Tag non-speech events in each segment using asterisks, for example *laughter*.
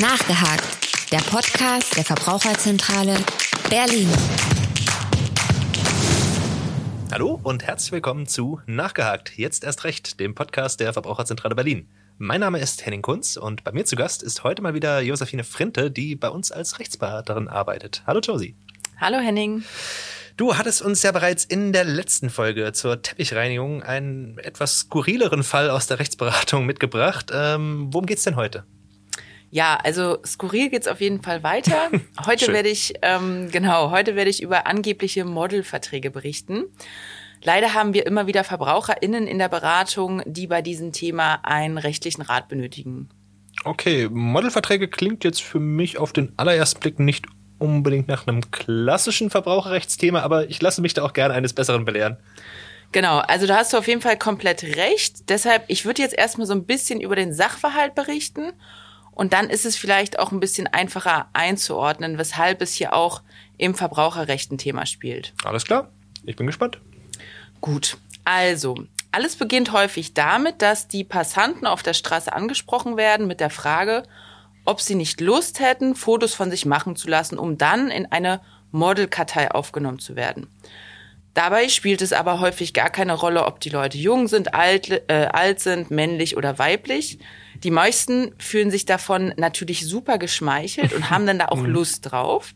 Nachgehakt. Der Podcast der Verbraucherzentrale Berlin. Hallo und herzlich willkommen zu Nachgehakt. Jetzt erst recht, dem Podcast der Verbraucherzentrale Berlin. Mein Name ist Henning Kunz und bei mir zu Gast ist heute mal wieder Josephine Frinte, die bei uns als Rechtsberaterin arbeitet. Hallo Josie. Hallo Henning. Du hattest uns ja bereits in der letzten Folge zur Teppichreinigung einen etwas skurrileren Fall aus der Rechtsberatung mitgebracht. Ähm, worum geht's denn heute? Ja, also skurril geht's auf jeden Fall weiter. *laughs* Heute werde ich, ähm, genau, heute werde ich über angebliche Modelverträge berichten. Leider haben wir immer wieder VerbraucherInnen in der Beratung, die bei diesem Thema einen rechtlichen Rat benötigen. Okay, Modelverträge klingt jetzt für mich auf den allerersten Blick nicht unbedingt nach einem klassischen Verbraucherrechtsthema, aber ich lasse mich da auch gerne eines Besseren belehren. Genau, also da hast du auf jeden Fall komplett recht. Deshalb, ich würde jetzt erstmal so ein bisschen über den Sachverhalt berichten und dann ist es vielleicht auch ein bisschen einfacher einzuordnen, weshalb es hier auch im Verbraucherrecht ein Thema spielt. Alles klar, ich bin gespannt. Gut, also alles beginnt häufig damit, dass die Passanten auf der Straße angesprochen werden mit der Frage, ob sie nicht Lust hätten, Fotos von sich machen zu lassen, um dann in eine Modelkartei aufgenommen zu werden. Dabei spielt es aber häufig gar keine Rolle, ob die Leute jung sind, alt, äh, alt sind, männlich oder weiblich. Die meisten fühlen sich davon natürlich super geschmeichelt und haben dann da auch *laughs* mhm. Lust drauf.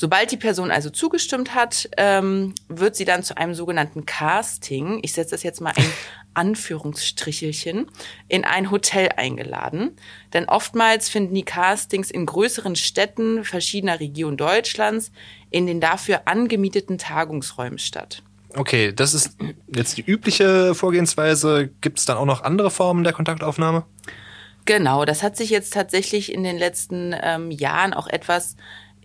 Sobald die Person also zugestimmt hat, ähm, wird sie dann zu einem sogenannten Casting, ich setze das jetzt mal in *laughs* Anführungsstrichelchen, in ein Hotel eingeladen. Denn oftmals finden die Castings in größeren Städten verschiedener Regionen Deutschlands in den dafür angemieteten Tagungsräumen statt. Okay, das ist jetzt die übliche Vorgehensweise. Gibt es dann auch noch andere Formen der Kontaktaufnahme? Genau, das hat sich jetzt tatsächlich in den letzten ähm, Jahren auch etwas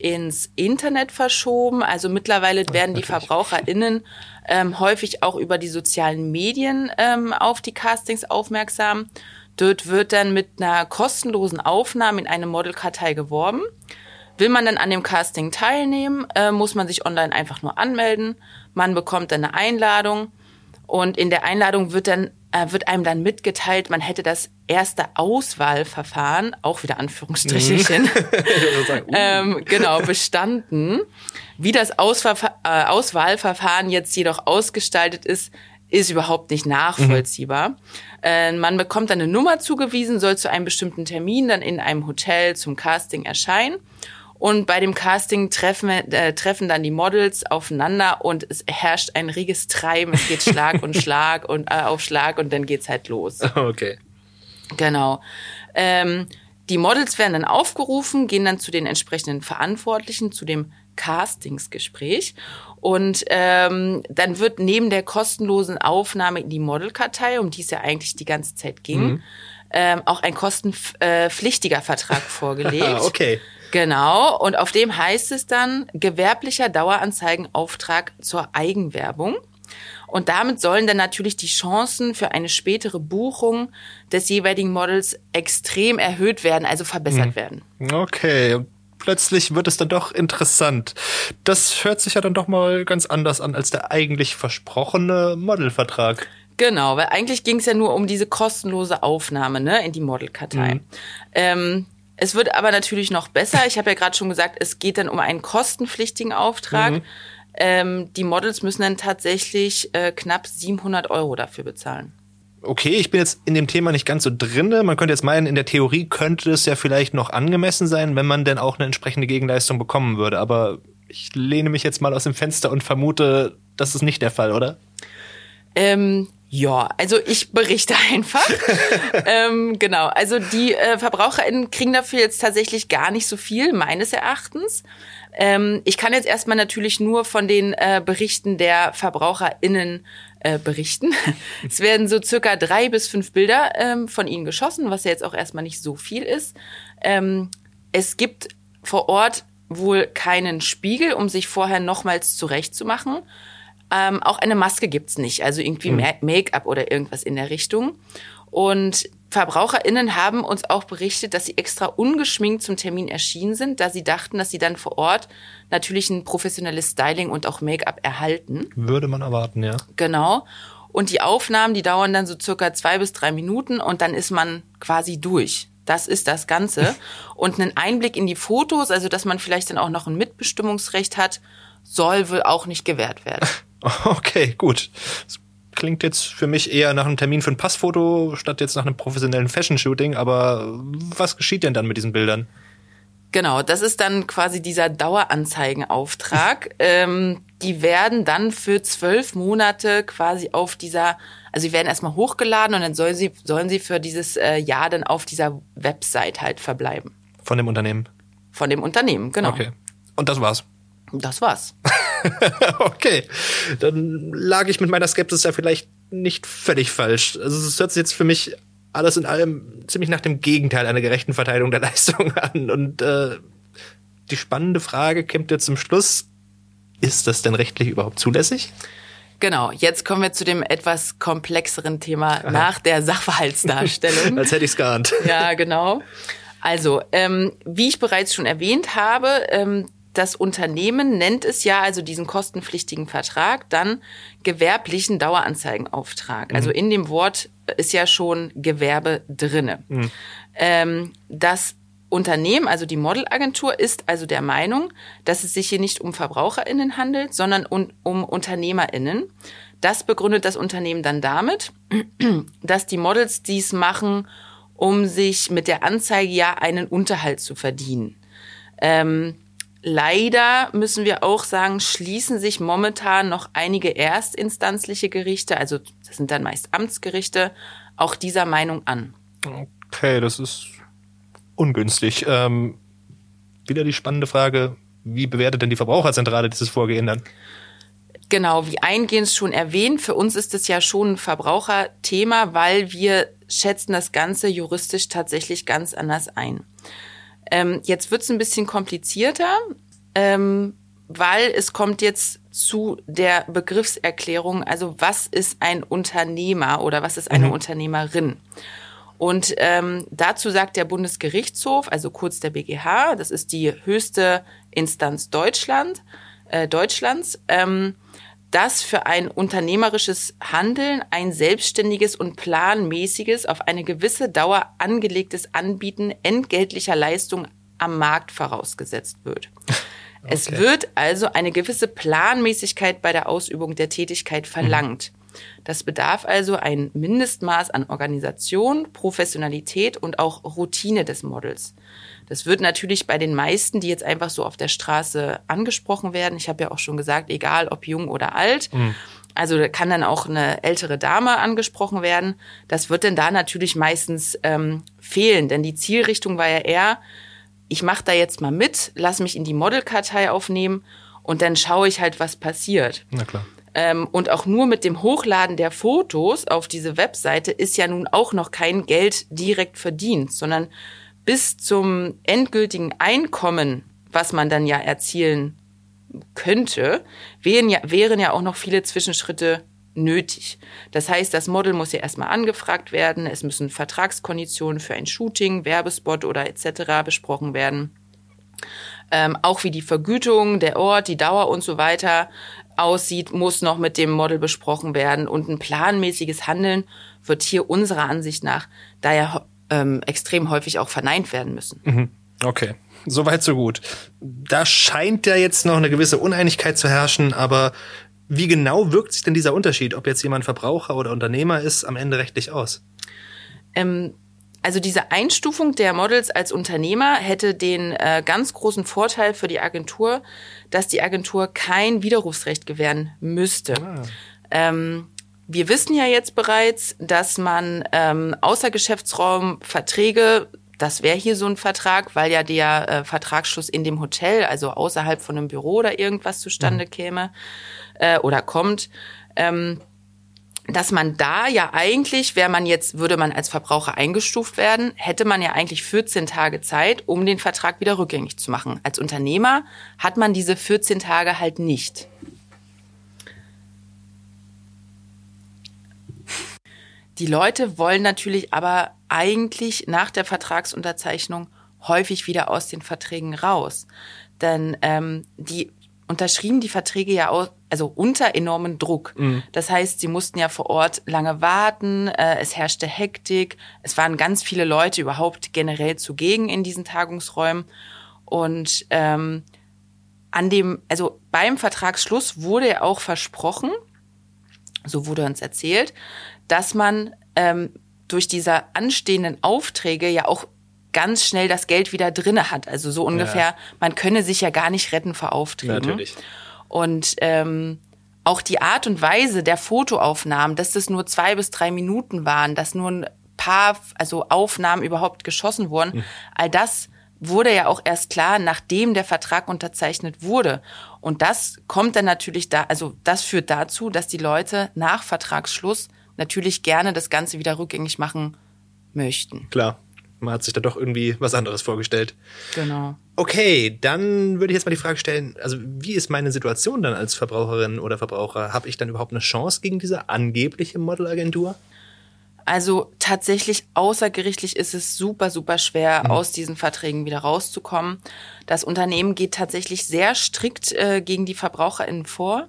ins Internet verschoben. Also mittlerweile werden die VerbraucherInnen ähm, häufig auch über die sozialen Medien ähm, auf die Castings aufmerksam. Dort wird dann mit einer kostenlosen Aufnahme in eine Modelkartei geworben. Will man dann an dem Casting teilnehmen, äh, muss man sich online einfach nur anmelden. Man bekommt dann eine Einladung und in der Einladung wird dann wird einem dann mitgeteilt, man hätte das erste Auswahlverfahren, auch wieder Anführungsstrichelchen, mhm. *laughs* ähm, genau, bestanden. Wie das Auswahl, äh, Auswahlverfahren jetzt jedoch ausgestaltet ist, ist überhaupt nicht nachvollziehbar. Mhm. Äh, man bekommt dann eine Nummer zugewiesen, soll zu einem bestimmten Termin dann in einem Hotel zum Casting erscheinen. Und bei dem Casting treffen, äh, treffen dann die Models aufeinander und es herrscht ein reges Treiben. Es geht Schlag und *laughs* Schlag und äh, auf Schlag und dann geht's halt los. *laughs* Okay. Genau. Ähm, die Models werden dann aufgerufen, gehen dann zu den entsprechenden Verantwortlichen, zu dem Castingsgespräch. Und ähm, dann wird neben der kostenlosen Aufnahme in die Modelkartei, um die es ja eigentlich die ganze Zeit ging, mhm. Ähm, auch ein kostenpflichtiger Vertrag *laughs* vorgelegt. Ah, okay. Genau, und auf dem heißt es dann gewerblicher Daueranzeigenauftrag zur Eigenwerbung. Und damit sollen dann natürlich die Chancen für eine spätere Buchung des jeweiligen Models extrem erhöht werden, also verbessert mhm. werden. Okay, plötzlich wird es dann doch interessant. Das hört sich ja dann doch mal ganz anders an als der eigentlich versprochene Modelvertrag. Genau, weil eigentlich ging es ja nur um diese kostenlose Aufnahme ne, in die Modelkartei. Mhm. Ähm, es wird aber natürlich noch besser. Ich habe ja gerade schon gesagt, es geht dann um einen kostenpflichtigen Auftrag. Mhm. Ähm, die Models müssen dann tatsächlich äh, knapp 700 Euro dafür bezahlen. Okay, ich bin jetzt in dem Thema nicht ganz so drinne. Man könnte jetzt meinen, in der Theorie könnte es ja vielleicht noch angemessen sein, wenn man denn auch eine entsprechende Gegenleistung bekommen würde. Aber ich lehne mich jetzt mal aus dem Fenster und vermute, das ist nicht der Fall, oder? Ähm, ja, also ich berichte *laughs* einfach. ähm, genau, also die äh, VerbraucherInnen kriegen dafür jetzt tatsächlich gar nicht so viel, meines Erachtens. Ähm, ich kann jetzt erstmal natürlich nur von den äh, Berichten der VerbraucherInnen äh, berichten. *laughs* es werden so circa drei bis fünf Bilder ähm, von ihnen geschossen, was ja jetzt auch erstmal nicht so viel ist. Ähm, es gibt vor Ort wohl keinen Spiegel, um sich vorher nochmals zurechtzumachen. Ähm, auch eine Maske gibt's nicht, also irgendwie mhm. Make-up oder irgendwas in der Richtung. Und VerbraucherInnen haben uns auch berichtet, dass sie extra ungeschminkt zum Termin erschienen sind, da sie dachten, dass sie dann vor Ort natürlich ein professionelles Styling und auch Make-up erhalten. Würde man erwarten, ja. Genau. Und die Aufnahmen, die dauern dann so circa zwei bis drei Minuten und dann ist man quasi durch. Das ist das Ganze. *laughs* Und einen Einblick in die Fotos, also dass man vielleicht dann auch noch ein Mitbestimmungsrecht hat, soll wohl auch nicht gewährt werden. *laughs* *laughs* Okay, gut. Das klingt jetzt für mich eher nach einem Termin für ein Passfoto statt jetzt nach einem professionellen Fashion-Shooting. Aber was geschieht denn dann mit diesen Bildern? Genau, das ist dann quasi dieser Daueranzeigenauftrag. *laughs* ähm, die werden dann für zwölf Monate quasi auf dieser, also sie werden erstmal hochgeladen und dann sollen sie, sollen sie für dieses äh, Jahr dann auf dieser Website halt verbleiben. Von dem Unternehmen? Von dem Unternehmen, genau. Okay. Und das war's? Das war's. *laughs* *laughs* okay. Dann lag ich mit meiner Skepsis ja vielleicht nicht völlig falsch. Also es hört sich jetzt für mich alles in allem ziemlich nach dem Gegenteil einer gerechten Verteilung der *laughs* Leistung an. Und äh, die spannende Frage kommt jetzt zum Schluss, ist das denn rechtlich überhaupt zulässig? Genau, jetzt kommen wir zu dem etwas komplexeren Thema Aha. nach der Sachverhaltsdarstellung. *laughs* Als hätte ich es geahnt. Ja, genau. Also, ähm, wie ich bereits schon erwähnt habe, ähm, das Unternehmen nennt es ja, also diesen kostenpflichtigen Vertrag, dann gewerblichen Daueranzeigenauftrag. Also mhm. in dem Wort ist ja schon Gewerbe drinne. Mhm. Ähm, das Unternehmen, also die Modelagentur, ist also der Meinung, dass es sich hier nicht um VerbraucherInnen handelt, sondern um, um UnternehmerInnen. Das begründet das Unternehmen dann damit, *clears throat* dass die Models dies machen, um sich mit der Anzeige ja einen Unterhalt zu verdienen. Ähm, leider müssen wir auch sagen, schließen sich momentan noch einige erstinstanzliche Gerichte, also das sind dann meist Amtsgerichte, auch dieser Meinung an. Okay, das ist ungünstig. Ähm, wieder die spannende Frage, wie bewertet denn die Verbraucherzentrale dieses Vorgehen dann? Genau, wie eingehend schon erwähnt, für uns ist es ja schon ein Verbraucherthema, weil wir schätzen das Ganze juristisch tatsächlich ganz anders ein. Ähm, jetzt wird's ein bisschen komplizierter, ähm, weil es kommt jetzt zu der Begriffserklärung, also was ist ein Unternehmer oder was ist eine mhm. Unternehmerin? Und ähm, dazu sagt der Bundesgerichtshof, also kurz der BGH, das ist die höchste Instanz Deutschland, äh, Deutschlands, ähm, dass für ein unternehmerisches Handeln ein selbstständiges und planmäßiges, auf eine gewisse Dauer angelegtes Anbieten entgeltlicher Leistung am Markt vorausgesetzt wird. Okay. Es wird also eine gewisse Planmäßigkeit bei der Ausübung der Tätigkeit verlangt. Mhm. Das bedarf also ein Mindestmaß an Organisation, Professionalität und auch Routine des Models. Das wird natürlich bei den meisten, die jetzt einfach so auf der Straße angesprochen werden, ich habe ja auch schon gesagt, egal ob jung oder alt, mhm. also kann dann auch eine ältere Dame angesprochen werden. Das wird denn da natürlich meistens ähm, fehlen, denn die Zielrichtung war ja eher, ich mache da jetzt mal mit, lass mich in die Modelkartei aufnehmen und dann schaue ich halt, was passiert. Na klar. Ähm, und auch nur mit dem Hochladen der Fotos auf diese Webseite ist ja nun auch noch kein Geld direkt verdient, sondern bis zum endgültigen Einkommen, was man dann ja erzielen könnte, wären ja, wären ja auch noch viele Zwischenschritte nötig. Das heißt, das Model muss ja erstmal angefragt werden, es müssen Vertragskonditionen für ein Shooting, Werbespot oder etc. besprochen werden. Ähm, auch wie die Vergütung, der Ort, die Dauer und so weiter aussieht, muss noch mit dem Model besprochen werden. Und ein planmäßiges Handeln wird hier unserer Ansicht nach daher ähm, extrem häufig auch verneint werden müssen. Mhm. Okay. Soweit, so gut. Da scheint ja jetzt noch eine gewisse Uneinigkeit zu herrschen, aber wie genau wirkt sich denn dieser Unterschied, ob jetzt jemand Verbraucher oder Unternehmer ist, am Ende rechtlich aus? Ähm, also diese Einstufung der Models als Unternehmer hätte den äh, ganz großen Vorteil für die Agentur, dass die Agentur kein Widerrufsrecht gewähren müsste. Ah. Ähm, wir wissen ja jetzt bereits, dass man ähm, außer Geschäftsraum Verträge, das wäre hier so ein Vertrag, weil ja der äh, Vertragsschluss in dem Hotel, also außerhalb von einem Büro oder irgendwas zustande mhm. käme äh, oder kommt, ähm, dass man da ja eigentlich, wäre man jetzt, würde man als Verbraucher eingestuft werden, hätte man ja eigentlich 14 Tage Zeit, um den Vertrag wieder rückgängig zu machen. Als Unternehmer hat man diese 14 Tage halt nicht. Die Leute wollen natürlich aber eigentlich nach der Vertragsunterzeichnung häufig wieder aus den Verträgen raus. Denn ähm, die unterschrieben die Verträge ja auch also unter enormen Druck. Mhm. Das heißt, sie mussten ja vor Ort lange warten, äh, es herrschte Hektik, es waren ganz viele Leute überhaupt generell zugegen in diesen Tagungsräumen. Und ähm, an dem, also beim Vertragsschluss wurde ja auch versprochen, so wurde uns erzählt, dass man ähm, durch diese anstehenden Aufträge ja auch ganz schnell das Geld wieder drinne hat. Also so ungefähr, ja. man könne sich ja gar nicht retten vor Aufträgen. Natürlich. Und ähm, auch die Art und Weise der Fotoaufnahmen, dass das nur zwei bis drei Minuten waren, dass nur ein paar, also Aufnahmen überhaupt geschossen wurden, mhm. all das wurde ja auch erst klar, nachdem der Vertrag unterzeichnet wurde. Und das kommt dann natürlich da, also das führt dazu, dass die Leute nach Vertragsschluss natürlich gerne das Ganze wieder rückgängig machen möchten. Klar. Man hat sich da doch irgendwie was anderes vorgestellt. Genau. Okay, dann würde ich jetzt mal die Frage stellen, also wie ist meine Situation dann als Verbraucherin oder Verbraucher? Habe ich dann überhaupt eine Chance gegen diese angebliche Modelagentur? Also tatsächlich außergerichtlich ist es super, super schwer, mhm. aus diesen Verträgen wieder rauszukommen. Das Unternehmen geht tatsächlich sehr strikt äh, gegen die VerbraucherInnen vor.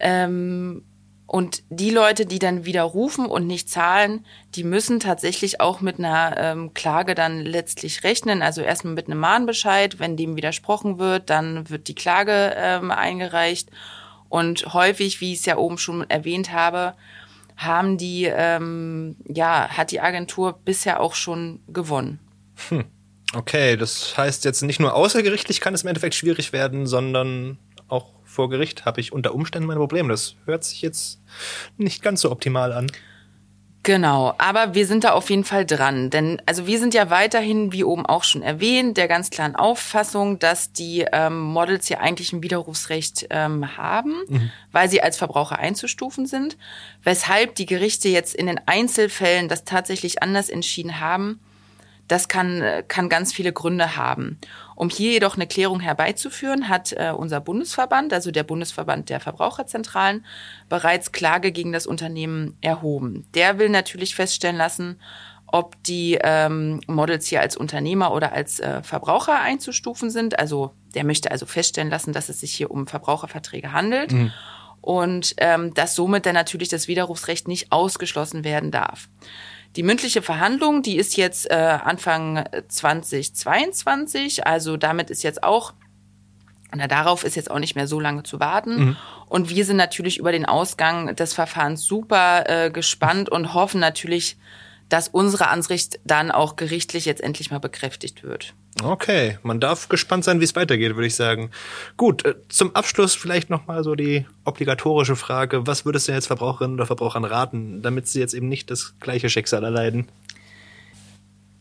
Ähm, und die Leute, die dann wieder rufen und nicht zahlen, die müssen tatsächlich auch mit einer ähm, Klage dann letztlich rechnen. Also erstmal mit einem Mahnbescheid. Wenn dem widersprochen wird, dann wird die Klage ähm, eingereicht. Und häufig, wie ich es ja oben schon erwähnt habe, haben die, ähm, ja, hat die Agentur bisher auch schon gewonnen. Hm. Okay, das heißt jetzt nicht nur außergerichtlich kann es im Endeffekt schwierig werden, sondern auch vor Gericht habe ich unter Umständen meine Probleme. Das hört sich jetzt nicht ganz so optimal an. Genau, aber wir sind da auf jeden Fall dran, denn also wir sind ja weiterhin, wie oben auch schon erwähnt, der ganz klaren Auffassung, dass die ähm, Models hier eigentlich ein Widerrufsrecht ähm, haben, mhm. weil sie als Verbraucher einzustufen sind, weshalb die Gerichte jetzt in den Einzelfällen das tatsächlich anders entschieden haben. Das kann, kann ganz viele Gründe haben. Um hier jedoch eine Klärung herbeizuführen, hat äh, unser Bundesverband, also der Bundesverband der Verbraucherzentralen, bereits Klage gegen das Unternehmen erhoben. Der will natürlich feststellen lassen, ob die ähm, Models hier als Unternehmer oder als äh, Verbraucher einzustufen sind. Also der möchte also feststellen lassen, dass es sich hier um Verbraucherverträge handelt. Mhm. Und ähm, dass somit dann natürlich das Widerrufsrecht nicht ausgeschlossen werden darf. Die mündliche Verhandlung, die ist jetzt äh, Anfang 2022, also damit ist jetzt auch na, darauf ist jetzt auch nicht mehr so lange zu warten. Mhm. Und wir sind natürlich über den Ausgang des Verfahrens super äh, gespannt und hoffen natürlich, dass unsere Ansicht dann auch gerichtlich jetzt endlich mal bekräftigt wird. Okay, man darf gespannt sein, wie es weitergeht, würde ich sagen. Gut, äh, zum Abschluss vielleicht nochmal so die obligatorische Frage, was würdest du jetzt Verbraucherinnen oder Verbrauchern raten, damit sie jetzt eben nicht das gleiche Schicksal erleiden?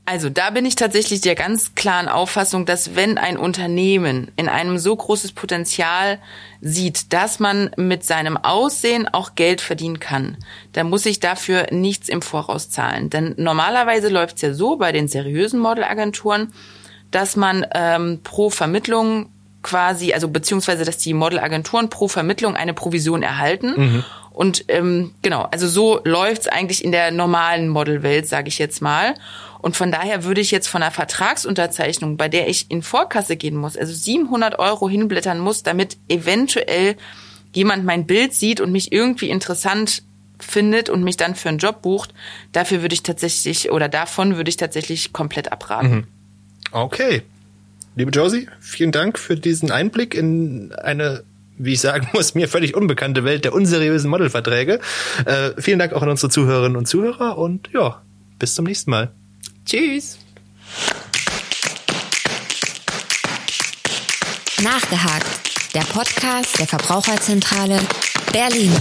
Also da bin ich tatsächlich der ganz klaren Auffassung, dass wenn ein Unternehmen in einem so großes Potenzial sieht, dass man mit seinem Aussehen auch Geld verdienen kann, dann muss ich dafür nichts im Voraus zahlen. Denn normalerweise läuft es ja so bei den seriösen Modelagenturen, dass man ähm, pro Vermittlung quasi, also beziehungsweise, dass die Modelagenturen pro Vermittlung eine Provision erhalten. Mhm. Und ähm, genau, also so läuft's eigentlich in der normalen Modelwelt, sage ich jetzt mal. Und von daher würde ich jetzt von einer Vertragsunterzeichnung, bei der ich in Vorkasse gehen muss, also 700 Euro hinblättern muss, damit eventuell jemand mein Bild sieht und mich irgendwie interessant findet und mich dann für einen Job bucht, dafür würde ich tatsächlich oder davon würde ich tatsächlich komplett abraten. Mhm. Okay. Liebe Josie, vielen Dank für diesen Einblick in eine wie ich sagen *laughs* muss, mir völlig unbekannte Welt der unseriösen Modelverträge. Äh, vielen Dank auch an unsere Zuhörerinnen und Zuhörer und ja, bis zum nächsten Mal. Tschüss. Nachgehakt. Der Podcast der Verbraucherzentrale Berlin.